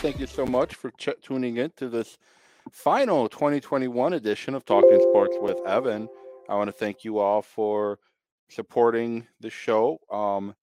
Thank you so much for ch- tuning in to this final 2021 edition of Talking Sports with Evan. I want to thank you all for supporting the show. Um,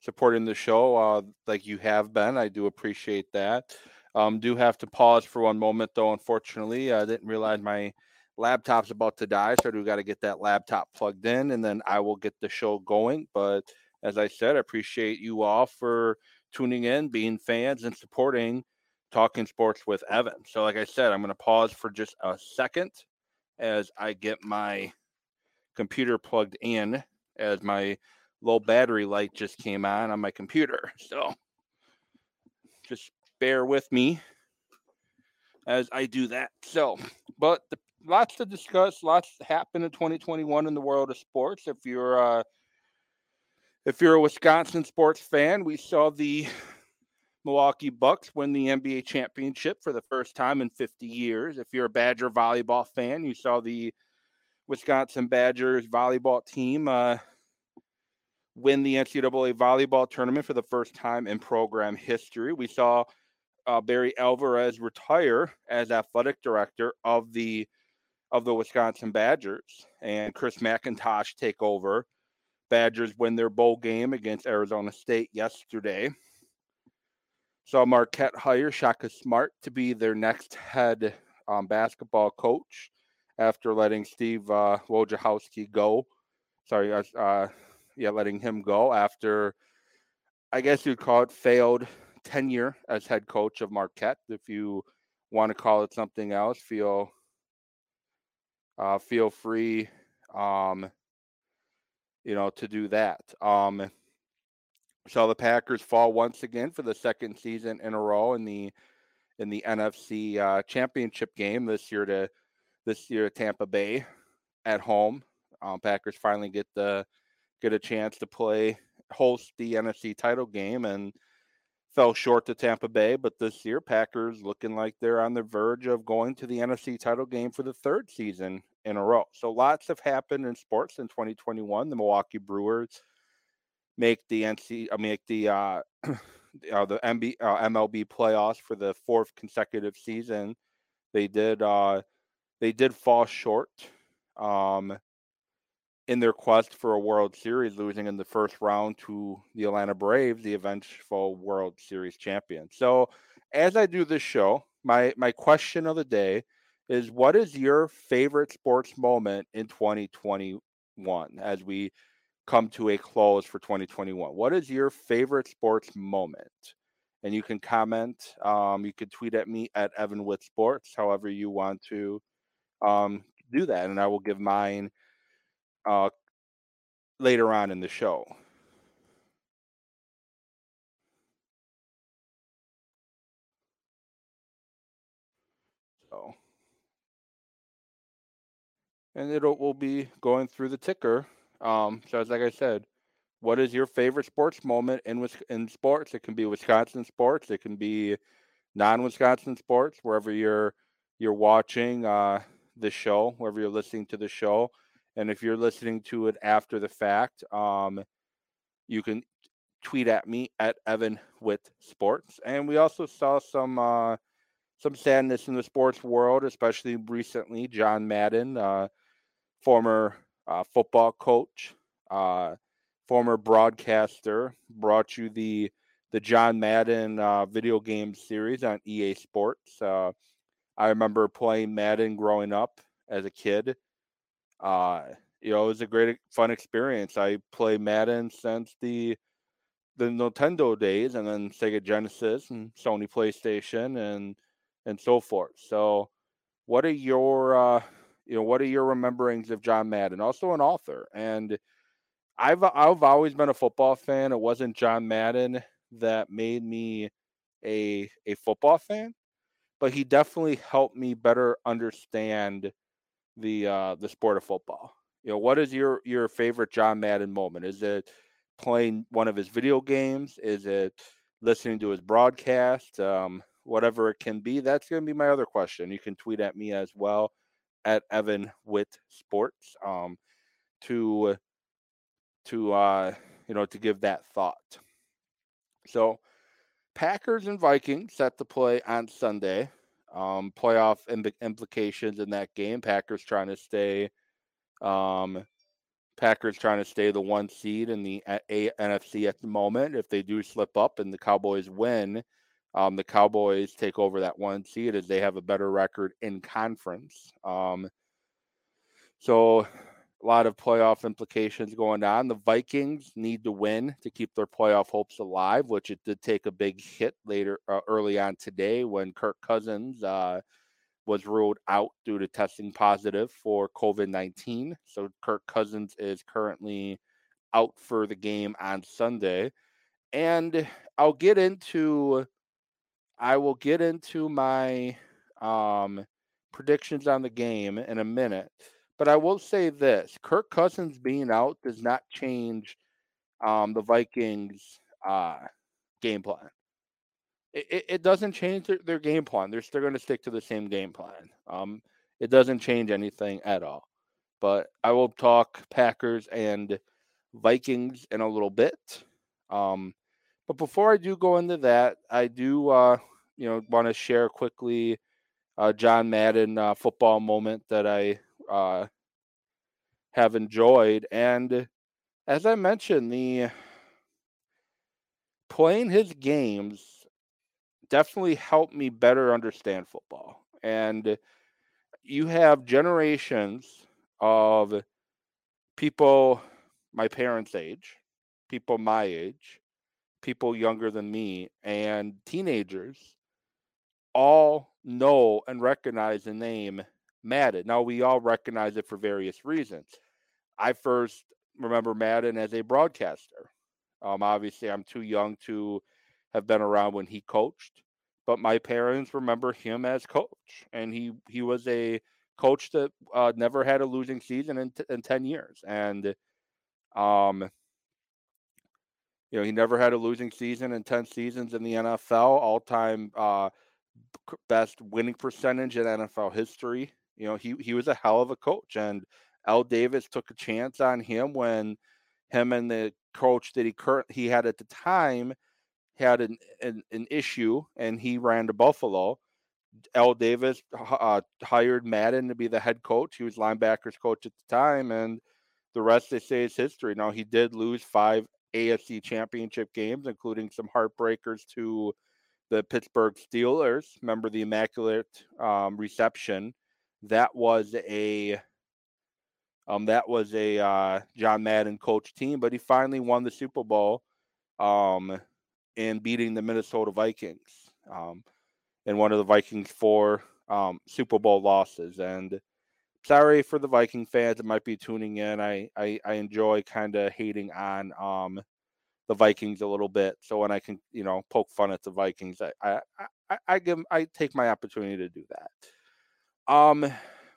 supporting the show uh, like you have been. I do appreciate that. Um, do have to pause for one moment though. Unfortunately, I didn't realize my laptop's about to die, so do got to get that laptop plugged in, and then I will get the show going. But as I said, I appreciate you all for tuning in, being fans, and supporting Talking Sports with Evan. So, like I said, I'm going to pause for just a second as I get my computer plugged in, as my low battery light just came on on my computer. So, just bear with me as I do that. So, but the, lots to discuss, lots happened in 2021 in the world of sports. If you're uh, if you're a Wisconsin sports fan, we saw the Milwaukee Bucks win the NBA championship for the first time in 50 years. If you're a Badger volleyball fan, you saw the Wisconsin Badgers volleyball team uh, win the NCAA volleyball tournament for the first time in program history. We saw uh, Barry Alvarez retire as athletic director of the of the Wisconsin Badgers, and Chris McIntosh take over Badgers win their bowl game against Arizona State yesterday. Saw Marquette hire Shaka Smart to be their next head um, basketball coach after letting Steve uh, Wojciechowski go. Sorry, uh, uh, yeah, letting him go after, I guess you'd call it failed tenure as head coach of Marquette. If you want to call it something else, feel uh, feel free. Um, you know, to do that. Um, saw the Packers fall once again for the second season in a row in the in the NFC uh, Championship game this year to this year Tampa Bay at home. Um, Packers finally get the get a chance to play host the NFC title game and fell short to Tampa Bay. But this year, Packers looking like they're on the verge of going to the NFC title game for the third season in a row. So lots have happened in sports in 2021. The Milwaukee Brewers make the NC, uh, make the uh, uh, the MB, uh, MLB playoffs for the fourth consecutive season. They did uh, they did fall short um, in their quest for a World Series, losing in the first round to the Atlanta Braves, the eventual World Series champion. So, as I do this show, my my question of the day is what is your favorite sports moment in 2021 as we come to a close for 2021? What is your favorite sports moment? And you can comment. Um, you can tweet at me at Evan with Sports, however you want to um, do that, and I will give mine uh, later on in the show. And it will be going through the ticker. Um, so as like I said, what is your favorite sports moment in in sports? It can be Wisconsin sports. It can be non-Wisconsin sports. Wherever you're you're watching uh, the show, wherever you're listening to the show, and if you're listening to it after the fact, um, you can tweet at me at Evan with Sports. And we also saw some uh, some sadness in the sports world, especially recently. John Madden. Uh, former uh, football coach, uh, former broadcaster, brought you the the John Madden uh, video game series on EA Sports. Uh, I remember playing Madden growing up as a kid. Uh, you know, it was a great, fun experience. I play Madden since the the Nintendo days, and then Sega Genesis and Sony PlayStation, and and so forth. So, what are your uh, you know, what are your rememberings of John Madden? Also an author. And I've I've always been a football fan. It wasn't John Madden that made me a a football fan, but he definitely helped me better understand the uh the sport of football. You know, what is your your favorite John Madden moment? Is it playing one of his video games? Is it listening to his broadcast? Um, whatever it can be. That's going to be my other question. You can tweet at me as well at Evan with Sports um, to to uh, you know to give that thought. So Packers and Vikings set to play on Sunday. Um, playoff implications in that game. Packers trying to stay, um, Packers trying to stay the one seed in the A- NFC at the moment. If they do slip up and the Cowboys win, um, the Cowboys take over that one seed as they have a better record in conference. Um, so a lot of playoff implications going on. The Vikings need to win to keep their playoff hopes alive, which it did take a big hit later uh, early on today when Kirk Cousins uh, was ruled out due to testing positive for COVID 19. So Kirk Cousins is currently out for the game on Sunday. And I'll get into I will get into my um, predictions on the game in a minute. But I will say this: Kirk Cousins being out does not change um, the Vikings' uh, game plan. It, it, doesn't change their, their, game plan. They're still going to stick to the same game plan. Um, it doesn't change anything at all. But I will talk Packers and Vikings in a little bit. Um, but before I do go into that, I do uh, you know want to share quickly a John Madden uh, football moment that I uh, have enjoyed. And as I mentioned, the playing his games definitely helped me better understand football. And you have generations of people my parents' age, people my age, people younger than me, and teenagers all know and recognize the name Madden. Now, we all recognize it for various reasons. I first remember Madden as a broadcaster. Um, obviously, I'm too young to have been around when he coached, but my parents remember him as coach, and he he was a coach that uh, never had a losing season in, t- in ten years, and um, you know he never had a losing season in ten seasons in the NFL. All time uh, best winning percentage in NFL history. You know, he he was a hell of a coach, and Al Davis took a chance on him when him and the coach that he current he had at the time had an, an, an issue, and he ran to Buffalo. Al Davis uh, hired Madden to be the head coach. He was linebackers coach at the time, and the rest they say is history. Now he did lose five AFC championship games, including some heartbreakers to the Pittsburgh Steelers. Remember the immaculate um, reception that was a um, that was a uh, John Madden coach team, but he finally won the Super Bowl um, in beating the Minnesota Vikings um, in one of the Vikings' four um, Super Bowl losses. And sorry for the Viking fans that might be tuning in. I I, I enjoy kind of hating on um, the Vikings a little bit. So when I can, you know, poke fun at the Vikings, I I I, I give I take my opportunity to do that. Um,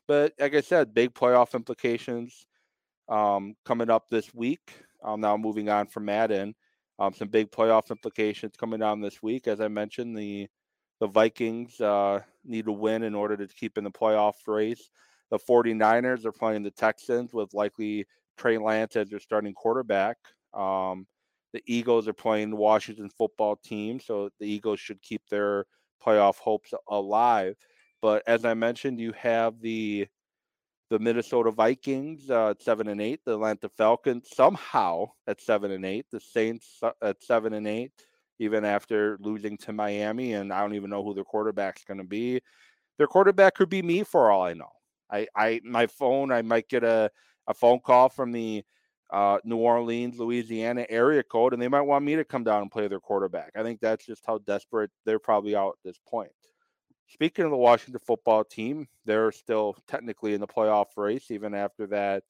but like I said, big playoff implications um, coming up this week. Um, now moving on from Madden, um, some big playoff implications coming down this week. As I mentioned, the the Vikings uh, need to win in order to keep in the playoff race. The 49ers are playing the Texans with likely Trey Lance as their starting quarterback. Um, the Eagles are playing the Washington football team, so the Eagles should keep their playoff hopes alive. But as I mentioned, you have the the Minnesota Vikings uh, at seven and eight, the Atlanta Falcons somehow at seven and eight, the Saints uh, at seven and eight, even after losing to Miami, and I don't even know who their quarterback's going to be. Their quarterback could be me for all I know. I, I my phone, I might get a, a phone call from the uh, New Orleans, Louisiana area code, and they might want me to come down and play their quarterback. I think that's just how desperate they're probably out at this point. Speaking of the Washington football team, they're still technically in the playoff race, even after that.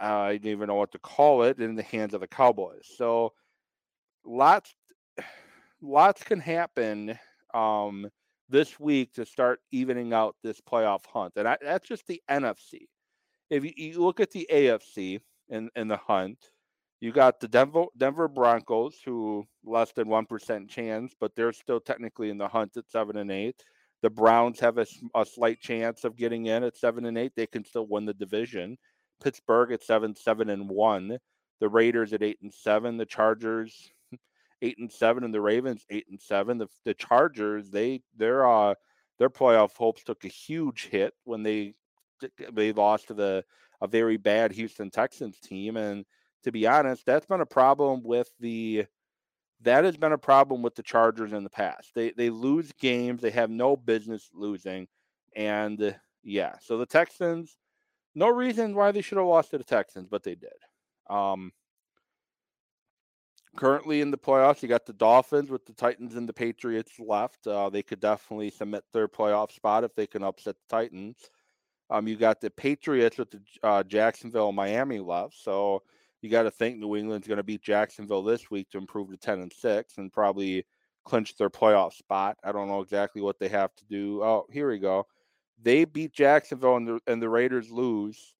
Uh, I didn't even know what to call it in the hands of the Cowboys. So lots, lots can happen um, this week to start evening out this playoff hunt, and I, that's just the NFC. If you, you look at the AFC in in the hunt, you got the Denver Denver Broncos, who less than one percent chance, but they're still technically in the hunt at seven and eight. The Browns have a, a slight chance of getting in at seven and eight. They can still win the division. Pittsburgh at seven, seven and one. The Raiders at eight and seven. The Chargers eight and seven, and the Ravens eight and seven. The the Chargers they their uh their playoff hopes took a huge hit when they they lost to the a very bad Houston Texans team, and to be honest, that's been a problem with the that has been a problem with the Chargers in the past. They they lose games they have no business losing, and yeah, so the Texans, no reason why they should have lost to the Texans, but they did. Um, currently in the playoffs, you got the Dolphins with the Titans and the Patriots left. Uh, they could definitely submit their playoff spot if they can upset the Titans. Um, you got the Patriots with the uh, Jacksonville, Miami left. So you got to think New England's going to beat Jacksonville this week to improve to ten and six and probably clinch their playoff spot. I don't know exactly what they have to do. Oh, here we go. They beat Jacksonville and the, and the Raiders lose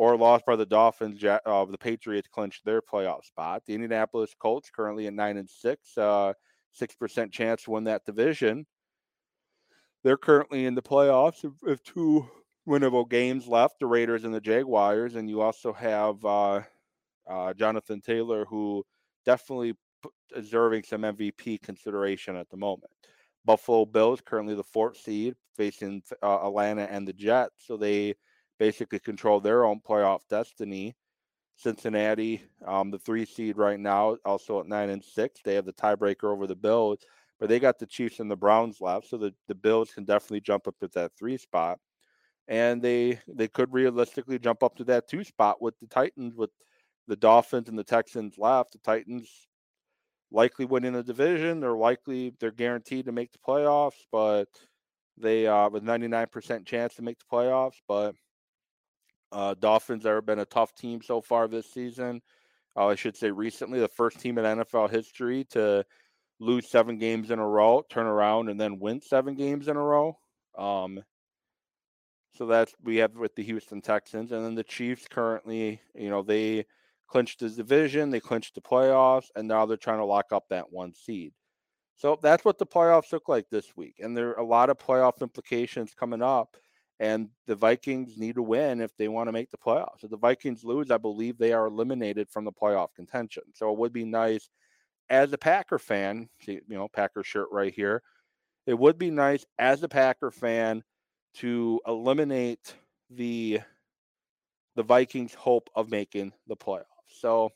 or lost by the Dolphins. Uh, the Patriots clinched their playoff spot. The Indianapolis Colts currently at nine and six, uh, six percent chance to win that division. They're currently in the playoffs with two winnable games left: the Raiders and the Jaguars. And you also have uh, uh, Jonathan Taylor, who definitely deserving some MVP consideration at the moment. Buffalo Bills currently the fourth seed, facing uh, Atlanta and the Jets, so they basically control their own playoff destiny. Cincinnati, um, the three seed right now, also at nine and six. They have the tiebreaker over the Bills, but they got the Chiefs and the Browns left, so the, the Bills can definitely jump up to that three spot, and they they could realistically jump up to that two spot with the Titans with the Dolphins and the Texans left. The Titans likely winning the division. They're likely they're guaranteed to make the playoffs, but they uh with 99% chance to make the playoffs. But uh Dolphins have been a tough team so far this season. Uh, I should say recently, the first team in NFL history to lose seven games in a row, turn around, and then win seven games in a row. Um, so that's we have with the Houston Texans, and then the Chiefs currently, you know, they clinched the division, they clinched the playoffs, and now they're trying to lock up that one seed. So that's what the playoffs look like this week. And there are a lot of playoff implications coming up. And the Vikings need to win if they want to make the playoffs. If the Vikings lose, I believe they are eliminated from the playoff contention. So it would be nice as a Packer fan, see, you know, Packer shirt right here. It would be nice as a Packer fan to eliminate the the Vikings' hope of making the playoffs. So,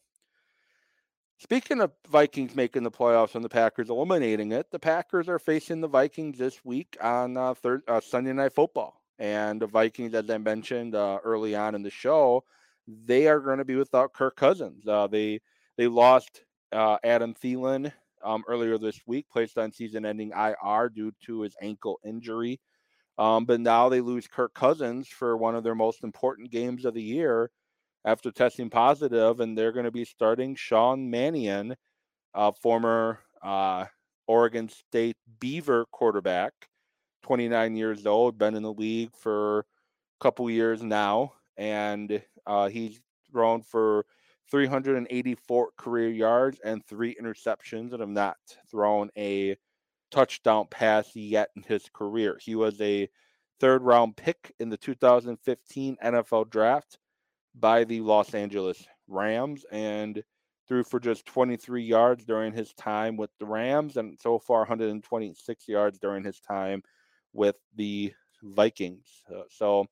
speaking of Vikings making the playoffs and the Packers eliminating it, the Packers are facing the Vikings this week on uh, third, uh, Sunday Night Football. And the Vikings, as I mentioned uh, early on in the show, they are going to be without Kirk Cousins. Uh, they they lost uh, Adam Thielen um, earlier this week, placed on season-ending IR due to his ankle injury. Um, but now they lose Kirk Cousins for one of their most important games of the year after testing positive, and they're going to be starting Sean Mannion, uh, former uh, Oregon State Beaver quarterback, 29 years old, been in the league for a couple years now, and uh, he's thrown for 384 career yards and three interceptions, and have not thrown a touchdown pass yet in his career. He was a third round pick in the 2015 NFL draft by the Los Angeles Rams and threw for just 23 yards during his time with the Rams and so far 126 yards during his time with the Vikings. Uh, so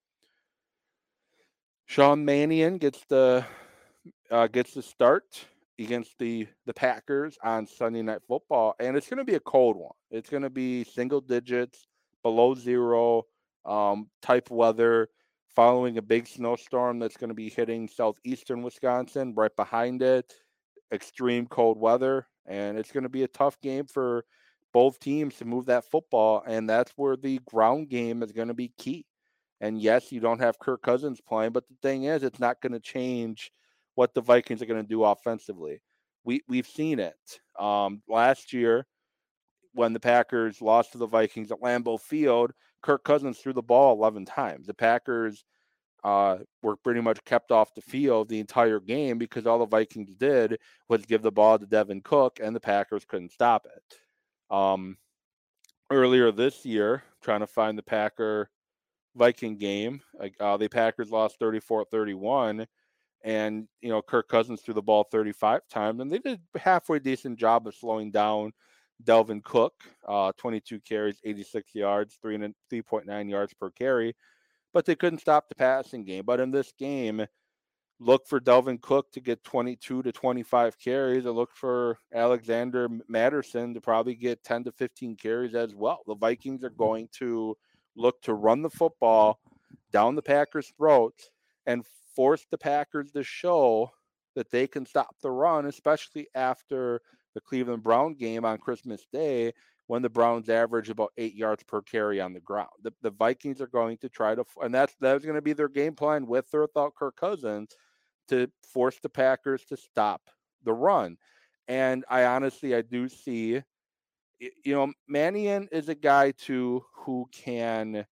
Sean Mannion gets the uh, gets the start against the the Packers on Sunday Night Football, and it's going to be a cold one. It's going to be single digits, below zero um, type weather following a big snowstorm that's going to be hitting southeastern Wisconsin. Right behind it, extreme cold weather, and it's going to be a tough game for both teams to move that football, and that's where the ground game is going to be key. And yes, you don't have Kirk Cousins playing, but the thing is, it's not going to change what the Vikings are going to do offensively. We we've seen it um, last year when the Packers lost to the Vikings at Lambeau Field. Kirk Cousins threw the ball 11 times. The Packers uh, were pretty much kept off the field the entire game because all the Vikings did was give the ball to Dalvin Cook, and the Packers couldn't stop it. Um, earlier this year, trying to find the Packer Viking game, uh, the Packers lost 34 31, And, you know, Kirk Cousins threw the ball 35 times, and they did a halfway decent job of slowing down Dalvin Cook, uh, 22 carries, 86 yards, 3 and 3.9 yards per carry, but they couldn't stop the passing game. But in this game, look for Dalvin Cook to get 22 to 25 carries, look for Alexander Mattison to probably get 10 to 15 carries as well. The Vikings are going to look to run the football down the Packers' throats and force the Packers to show that they can stop the run, especially after the Cleveland Brown game on Christmas Day when the Browns average about eight yards per carry on the ground. The, the Vikings are going to try to, and that's that's going to be their game plan with or without Kirk Cousins to force the Packers to stop the run. And I honestly, I do see, you know, Mannion is a guy too who can.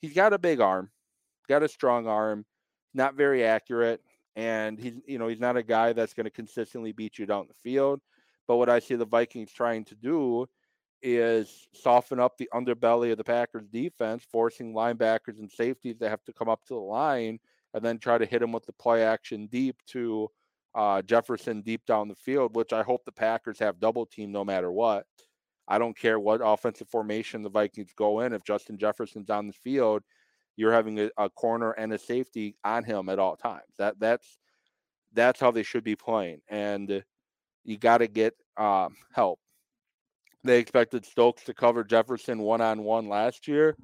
He's got a big arm, got a strong arm, not very accurate and he's you know he's not a guy that's going to consistently beat you down the field. But what I see the Vikings trying to do is soften up the underbelly of the Packers defense, forcing linebackers and safeties to have to come up to the line and then try to hit him with the play action deep to uh, Jefferson deep down the field, which I hope the Packers have double team no matter what. I don't care what offensive formation the Vikings go in. If Justin Jefferson's on the field, you're having a, a corner and a safety on him at all times. That that's that's how they should be playing, and you got to get um, help. They expected Stokes to cover Jefferson one on one last year,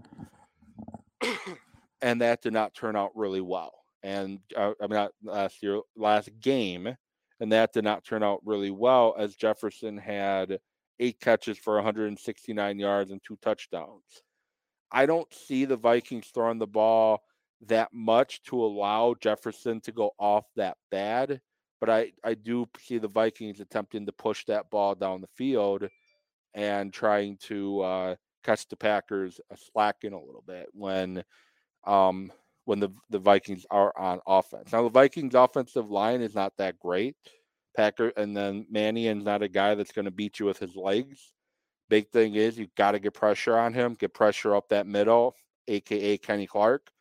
and that did not turn out really well. And uh, I mean, not last year, last game, and that did not turn out really well as Jefferson had eight catches for 169 yards and two touchdowns. I don't see the Vikings throwing the ball that much to allow Jefferson to go off that bad. But I, I do see the Vikings attempting to push that ball down the field and trying to uh, catch the Packers slacking a little bit when um, when the, the Vikings are on offense. Now the Vikings offensive line is not that great. Packer and then Mannion's not a guy that's going to beat you with his legs. Big thing is you got to get pressure on him, get pressure up that middle, aka Kenny Clark,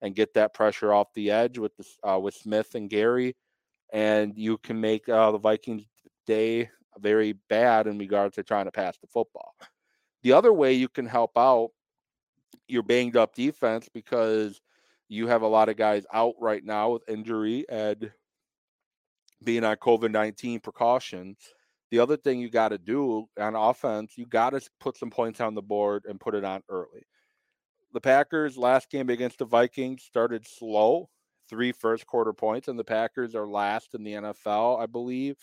and get that pressure off the edge with uh, with Smith and Gary, and you can make uh, the Vikings' day very bad in regards to trying to pass the football. The other way you can help out your banged up defense because you have a lot of guys out right now with injury and being on COVID 19 precautions the other thing you got to do on offense, you got to put some points on the board and put it on early. The Packers last game against the Vikings started slow, three first quarter points, and the Packers are last in the NFL, I believe,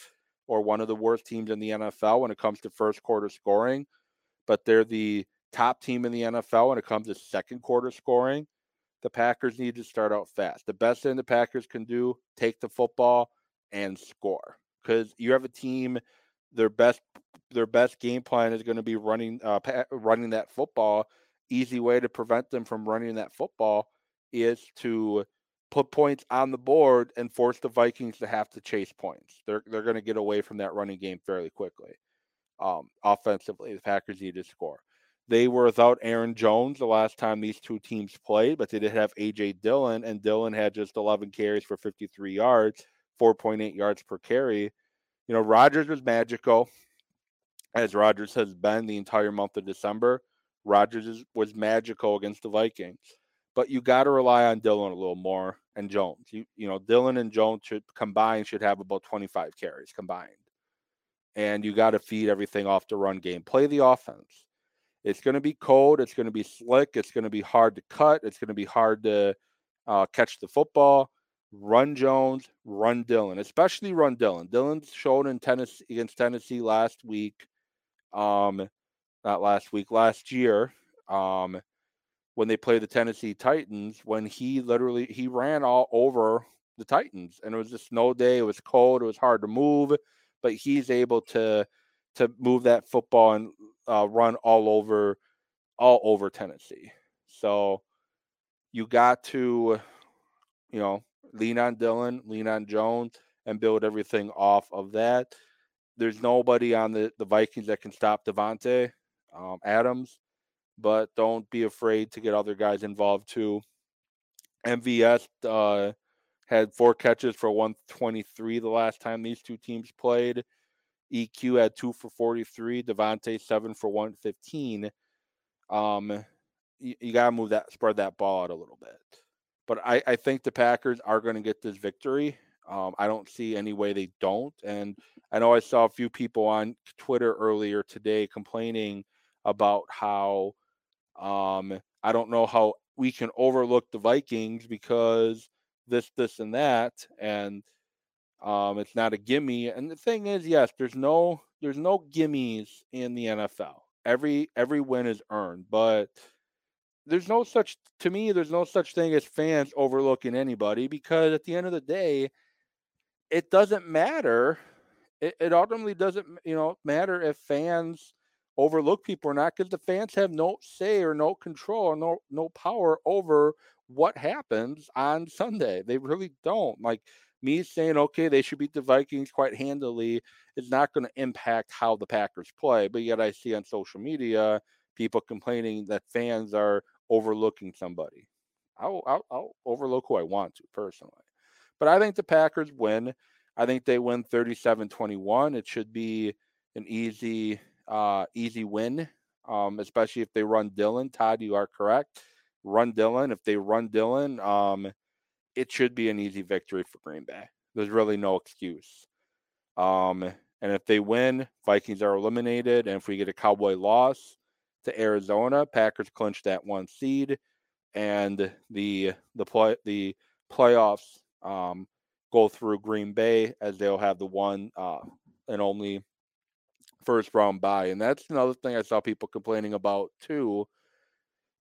or one of the worst teams in the NFL when it comes to first quarter scoring. But they're the top team in the NFL when it comes to second quarter scoring. The Packers need to start out fast. The best thing the Packers can do, take the football and score. Because you have a team their best their best game plan is going to be running uh, running that football. Easy way to prevent them from running that football is to put points on the board and force the Vikings to have to chase points. They're they're going to get away from that running game fairly quickly. Um, offensively, the Packers need to score. They were without Aaron Jones the last time these two teams played, but they did have AJ Dillon, and Dillon had just 11 carries for 53 yards, 4.8 yards per carry. You know, Rodgers was magical, as Rodgers has been the entire month of December. Rodgers was magical against the Vikings, but you got to rely on Dillon a little more and Jones. You you know, Dillon and Jones should combine should have about 25 carries combined, and you got to feed everything off the run game. Play the offense. It's going to be cold. It's going to be slick. It's going to be hard to cut. It's going to be hard to uh, catch the football run Jones, run Dillon, especially run Dylan. Dillon showed in Tennessee against Tennessee last week, um, not last week, last year, um, when they played the Tennessee Titans, when he literally he ran all over the Titans, and it was a snow day. It was cold. It was hard to move, but he's able to to move that football and uh, run all over all over Tennessee. So you got to, you know, lean on Dillon, lean on Jones, and build everything off of that. There's nobody on the, the Vikings that can stop Davante um, Adams, but don't be afraid to get other guys involved too. MVS uh, had four catches for 123 the last time these two teams played. EQ had two for 43. Davante seven for 115. Um, you, you got to move that, spread that ball out a little bit. But I, I think the Packers are going to get this victory. Um, I don't see any way they don't. And I know I saw a few people on Twitter earlier today complaining about how um, I don't know how we can overlook the Vikings because this, this, and that, and um, it's not a gimme. And the thing is, yes, there's no there's no gimmies in the NFL. Every every win is earned, but there's no such to me. There's no such thing as fans overlooking anybody because at the end of the day, it doesn't matter. It, it ultimately doesn't you know matter if fans overlook people or not because the fans have no say or no control or no no power over what happens on Sunday. They really don't. Like me saying, okay, they should beat the Vikings quite handily is not going to impact how the Packers play. But yet I see on social media people complaining that fans are overlooking somebody. I'll, I'll, I'll overlook who I want to personally. But I think the Packers win. I think they win 37 21. It should be an easy, uh, easy win, um, especially if they run Dillon. Todd, you are correct. Run Dillon. If they run Dillon, um, it should be an easy victory for Green Bay. There's really no excuse. Um, and if they win, Vikings are eliminated. And if we get a Cowboy loss to Arizona, Packers clinch that one seed, and the the play the playoffs um, go through Green Bay as they'll have the one uh, and only first round bye. And that's another thing I saw people complaining about too,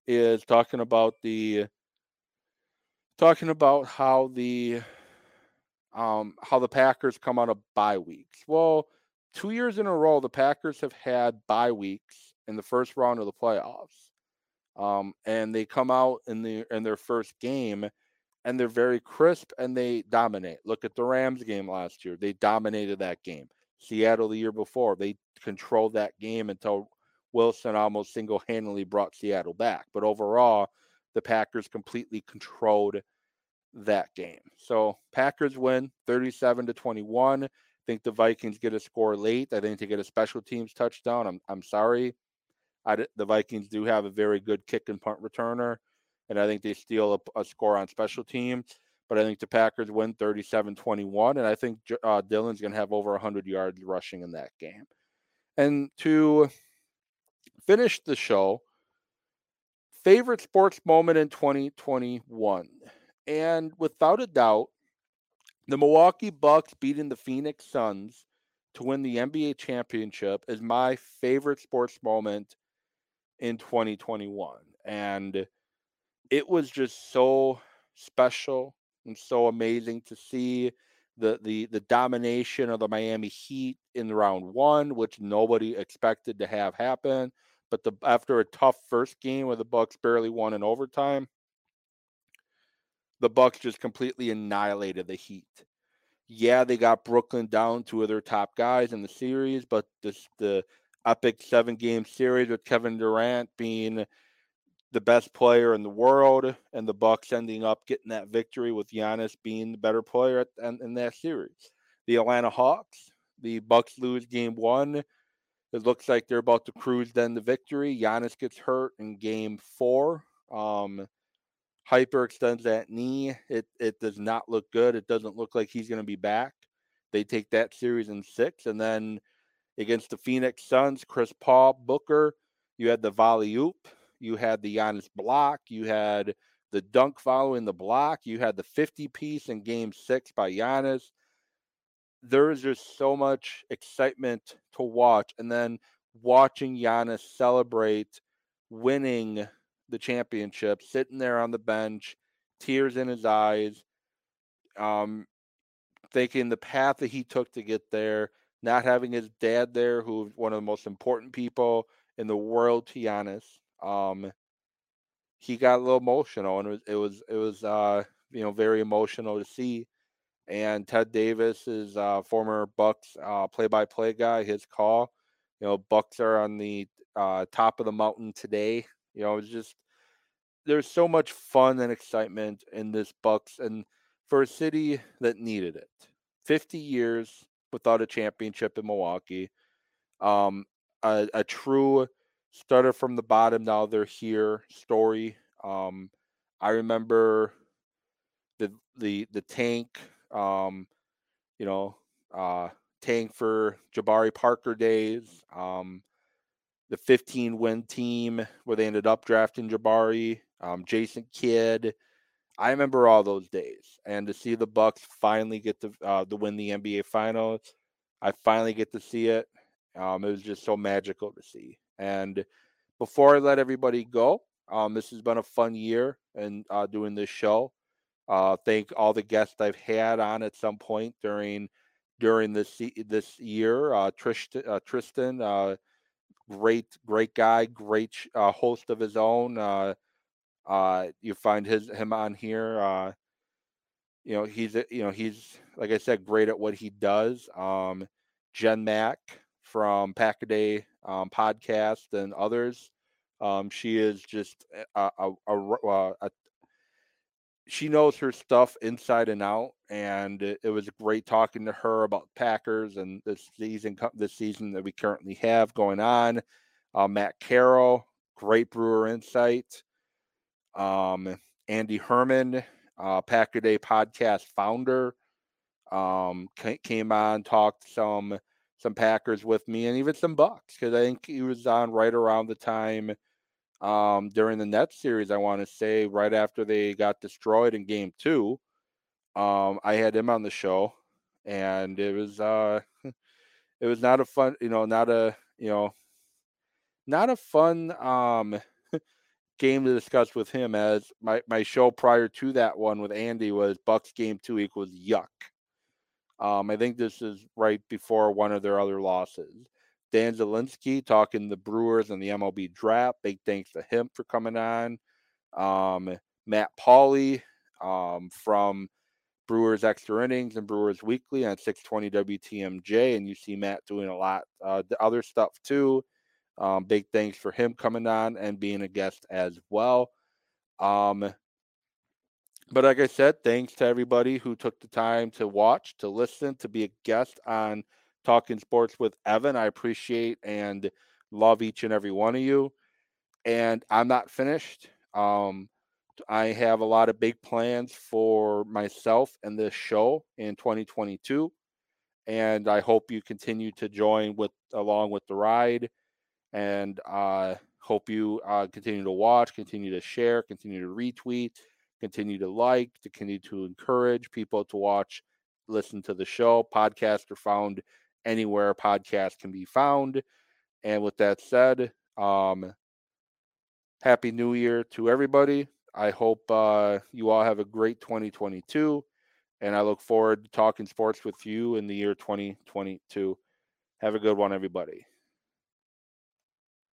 is talking about the talking about how the um, how the Packers come out of bye weeks. Well, two years in a row, the Packers have had bye weeks in the first round of the playoffs, um, and they come out in the in their first game, and they're very crisp and they dominate. Look at the Rams game last year; they dominated that game. Seattle the year before, they controlled that game until Wilson almost single handedly brought Seattle back. But overall, the Packers completely controlled that game. So Packers win 37 to 21. I think the Vikings get a score late. I think they get a special teams touchdown. I'm I'm sorry. I, the Vikings do have a very good kick and punt returner, and I think they steal a, a score on special teams. But I think the Packers win 37 21, and I think uh, Dillon's going to have over 100 yards rushing in that game. And to finish the show, favorite sports moment in 2021. And without a doubt, the Milwaukee Bucks beating the Phoenix Suns to win the NBA championship is my favorite sports moment in 2021. And it was just so special and so amazing to see the the the domination of the Miami Heat in round 1 which nobody expected to have happen but the after a tough first game where the Bucks barely won in overtime, the Bucks just completely annihilated the Heat. Yeah, they got Brooklyn down two of their top guys in the series, but this the epic seven game series with Kevin Durant being the best player in the world, and the Bucks ending up getting that victory with Giannis being the better player at, in, in that series. The Atlanta Hawks, the Bucks lose game one it looks like they're about to cruise then the victory. Giannis gets hurt in game four. Um, hyperextends that knee. It it does not look good. It doesn't look like he's going to be back. They take that series in six, and then against the Phoenix Suns, Chris Paul, Booker, you had the volley oop, you had the Giannis block, you had the dunk following the block, you had the 50 piece in game six by Giannis there is just so much excitement to watch. And then watching Giannis celebrate winning the championship, sitting there on the bench, tears in his eyes, um, thinking the path that he took to get there, not having his dad there, who's one of the most important people in the world to Giannis. Um, he got a little emotional, and it was it was it was uh, you know very emotional to see and Ted Davis is uh, former Bucks uh, play-by-play guy. His call, you know, Bucks are on the uh, top of the mountain today. You know, it's just there's so much fun and excitement in this Bucks and for a city that needed it. 50 years without a championship in Milwaukee. Um, a, a true starter from the bottom. Now they're here story. Um, I remember the the the tank. Um, you know, uh, tank for Jabari Parker days. Um, the 15 win team where they ended up drafting Jabari, um, Jason Kidd. I remember all those days, and to see the Bucks finally get to uh, to win the NBA Finals, I finally get to see it. Um, it was just so magical to see. And before I let everybody go, um, this has been a fun year and uh, doing this show. Uh, thank all the guests I've had on at some point during during this this year. Uh, Tristan, uh, Tristan uh, great great guy, great uh, host of his own. Uh, uh, you find his him on here. Uh, you know he's you know he's like I said, great at what he does. Um, Jen Mack from Packaday um, podcast and others. Um, she is just a, a, a, a, she knows her stuff inside and out, and it, was great talking to her about Packers and this season, this season that we currently have going on. Uh, Matt Carroll, great Brewer insight. Um, Andy Herman, uh, Packer Day podcast founder, um, came on, talked some some Packers with me, and even some Bucks because I think he was on right around the time um, during the Nets series. I want to say right after they got destroyed in Game Two. Um, I had him on the show, and it was uh, it was not a fun, you know, not a you know, not a fun um game to discuss with him. As my my show prior to that one with Andy was Bucks Game Two equals yuck. Um, I think this is right before one of their other losses. Dan Zelinsky talking the Brewers and the MLB draft. Big thanks to him for coming on. Um, Matt Pauley um, from Brewers Extra Innings and Brewers Weekly on 620 WTMJ. And you see Matt doing a lot uh, other stuff too. Um, big thanks for him coming on and being a guest as well. Um, but like I said, thanks to everybody who took the time to watch, to listen, to be a guest on Talking Sports with Evan. I appreciate and love each and every one of you. And I'm not finished. Um, I have a lot of big plans for myself and this show in 2022. And I hope you continue to join with along with the ride. And uh, hope you uh, continue to watch, continue to share, continue to retweet, continue to like, to continue to encourage people to watch, listen to the show. Podcasts are found anywhere podcasts can be found. And with that said, um, happy new year to everybody. I hope uh, you all have a great 2022. And I look forward to talking sports with you in the year 2022. Have a good one, everybody.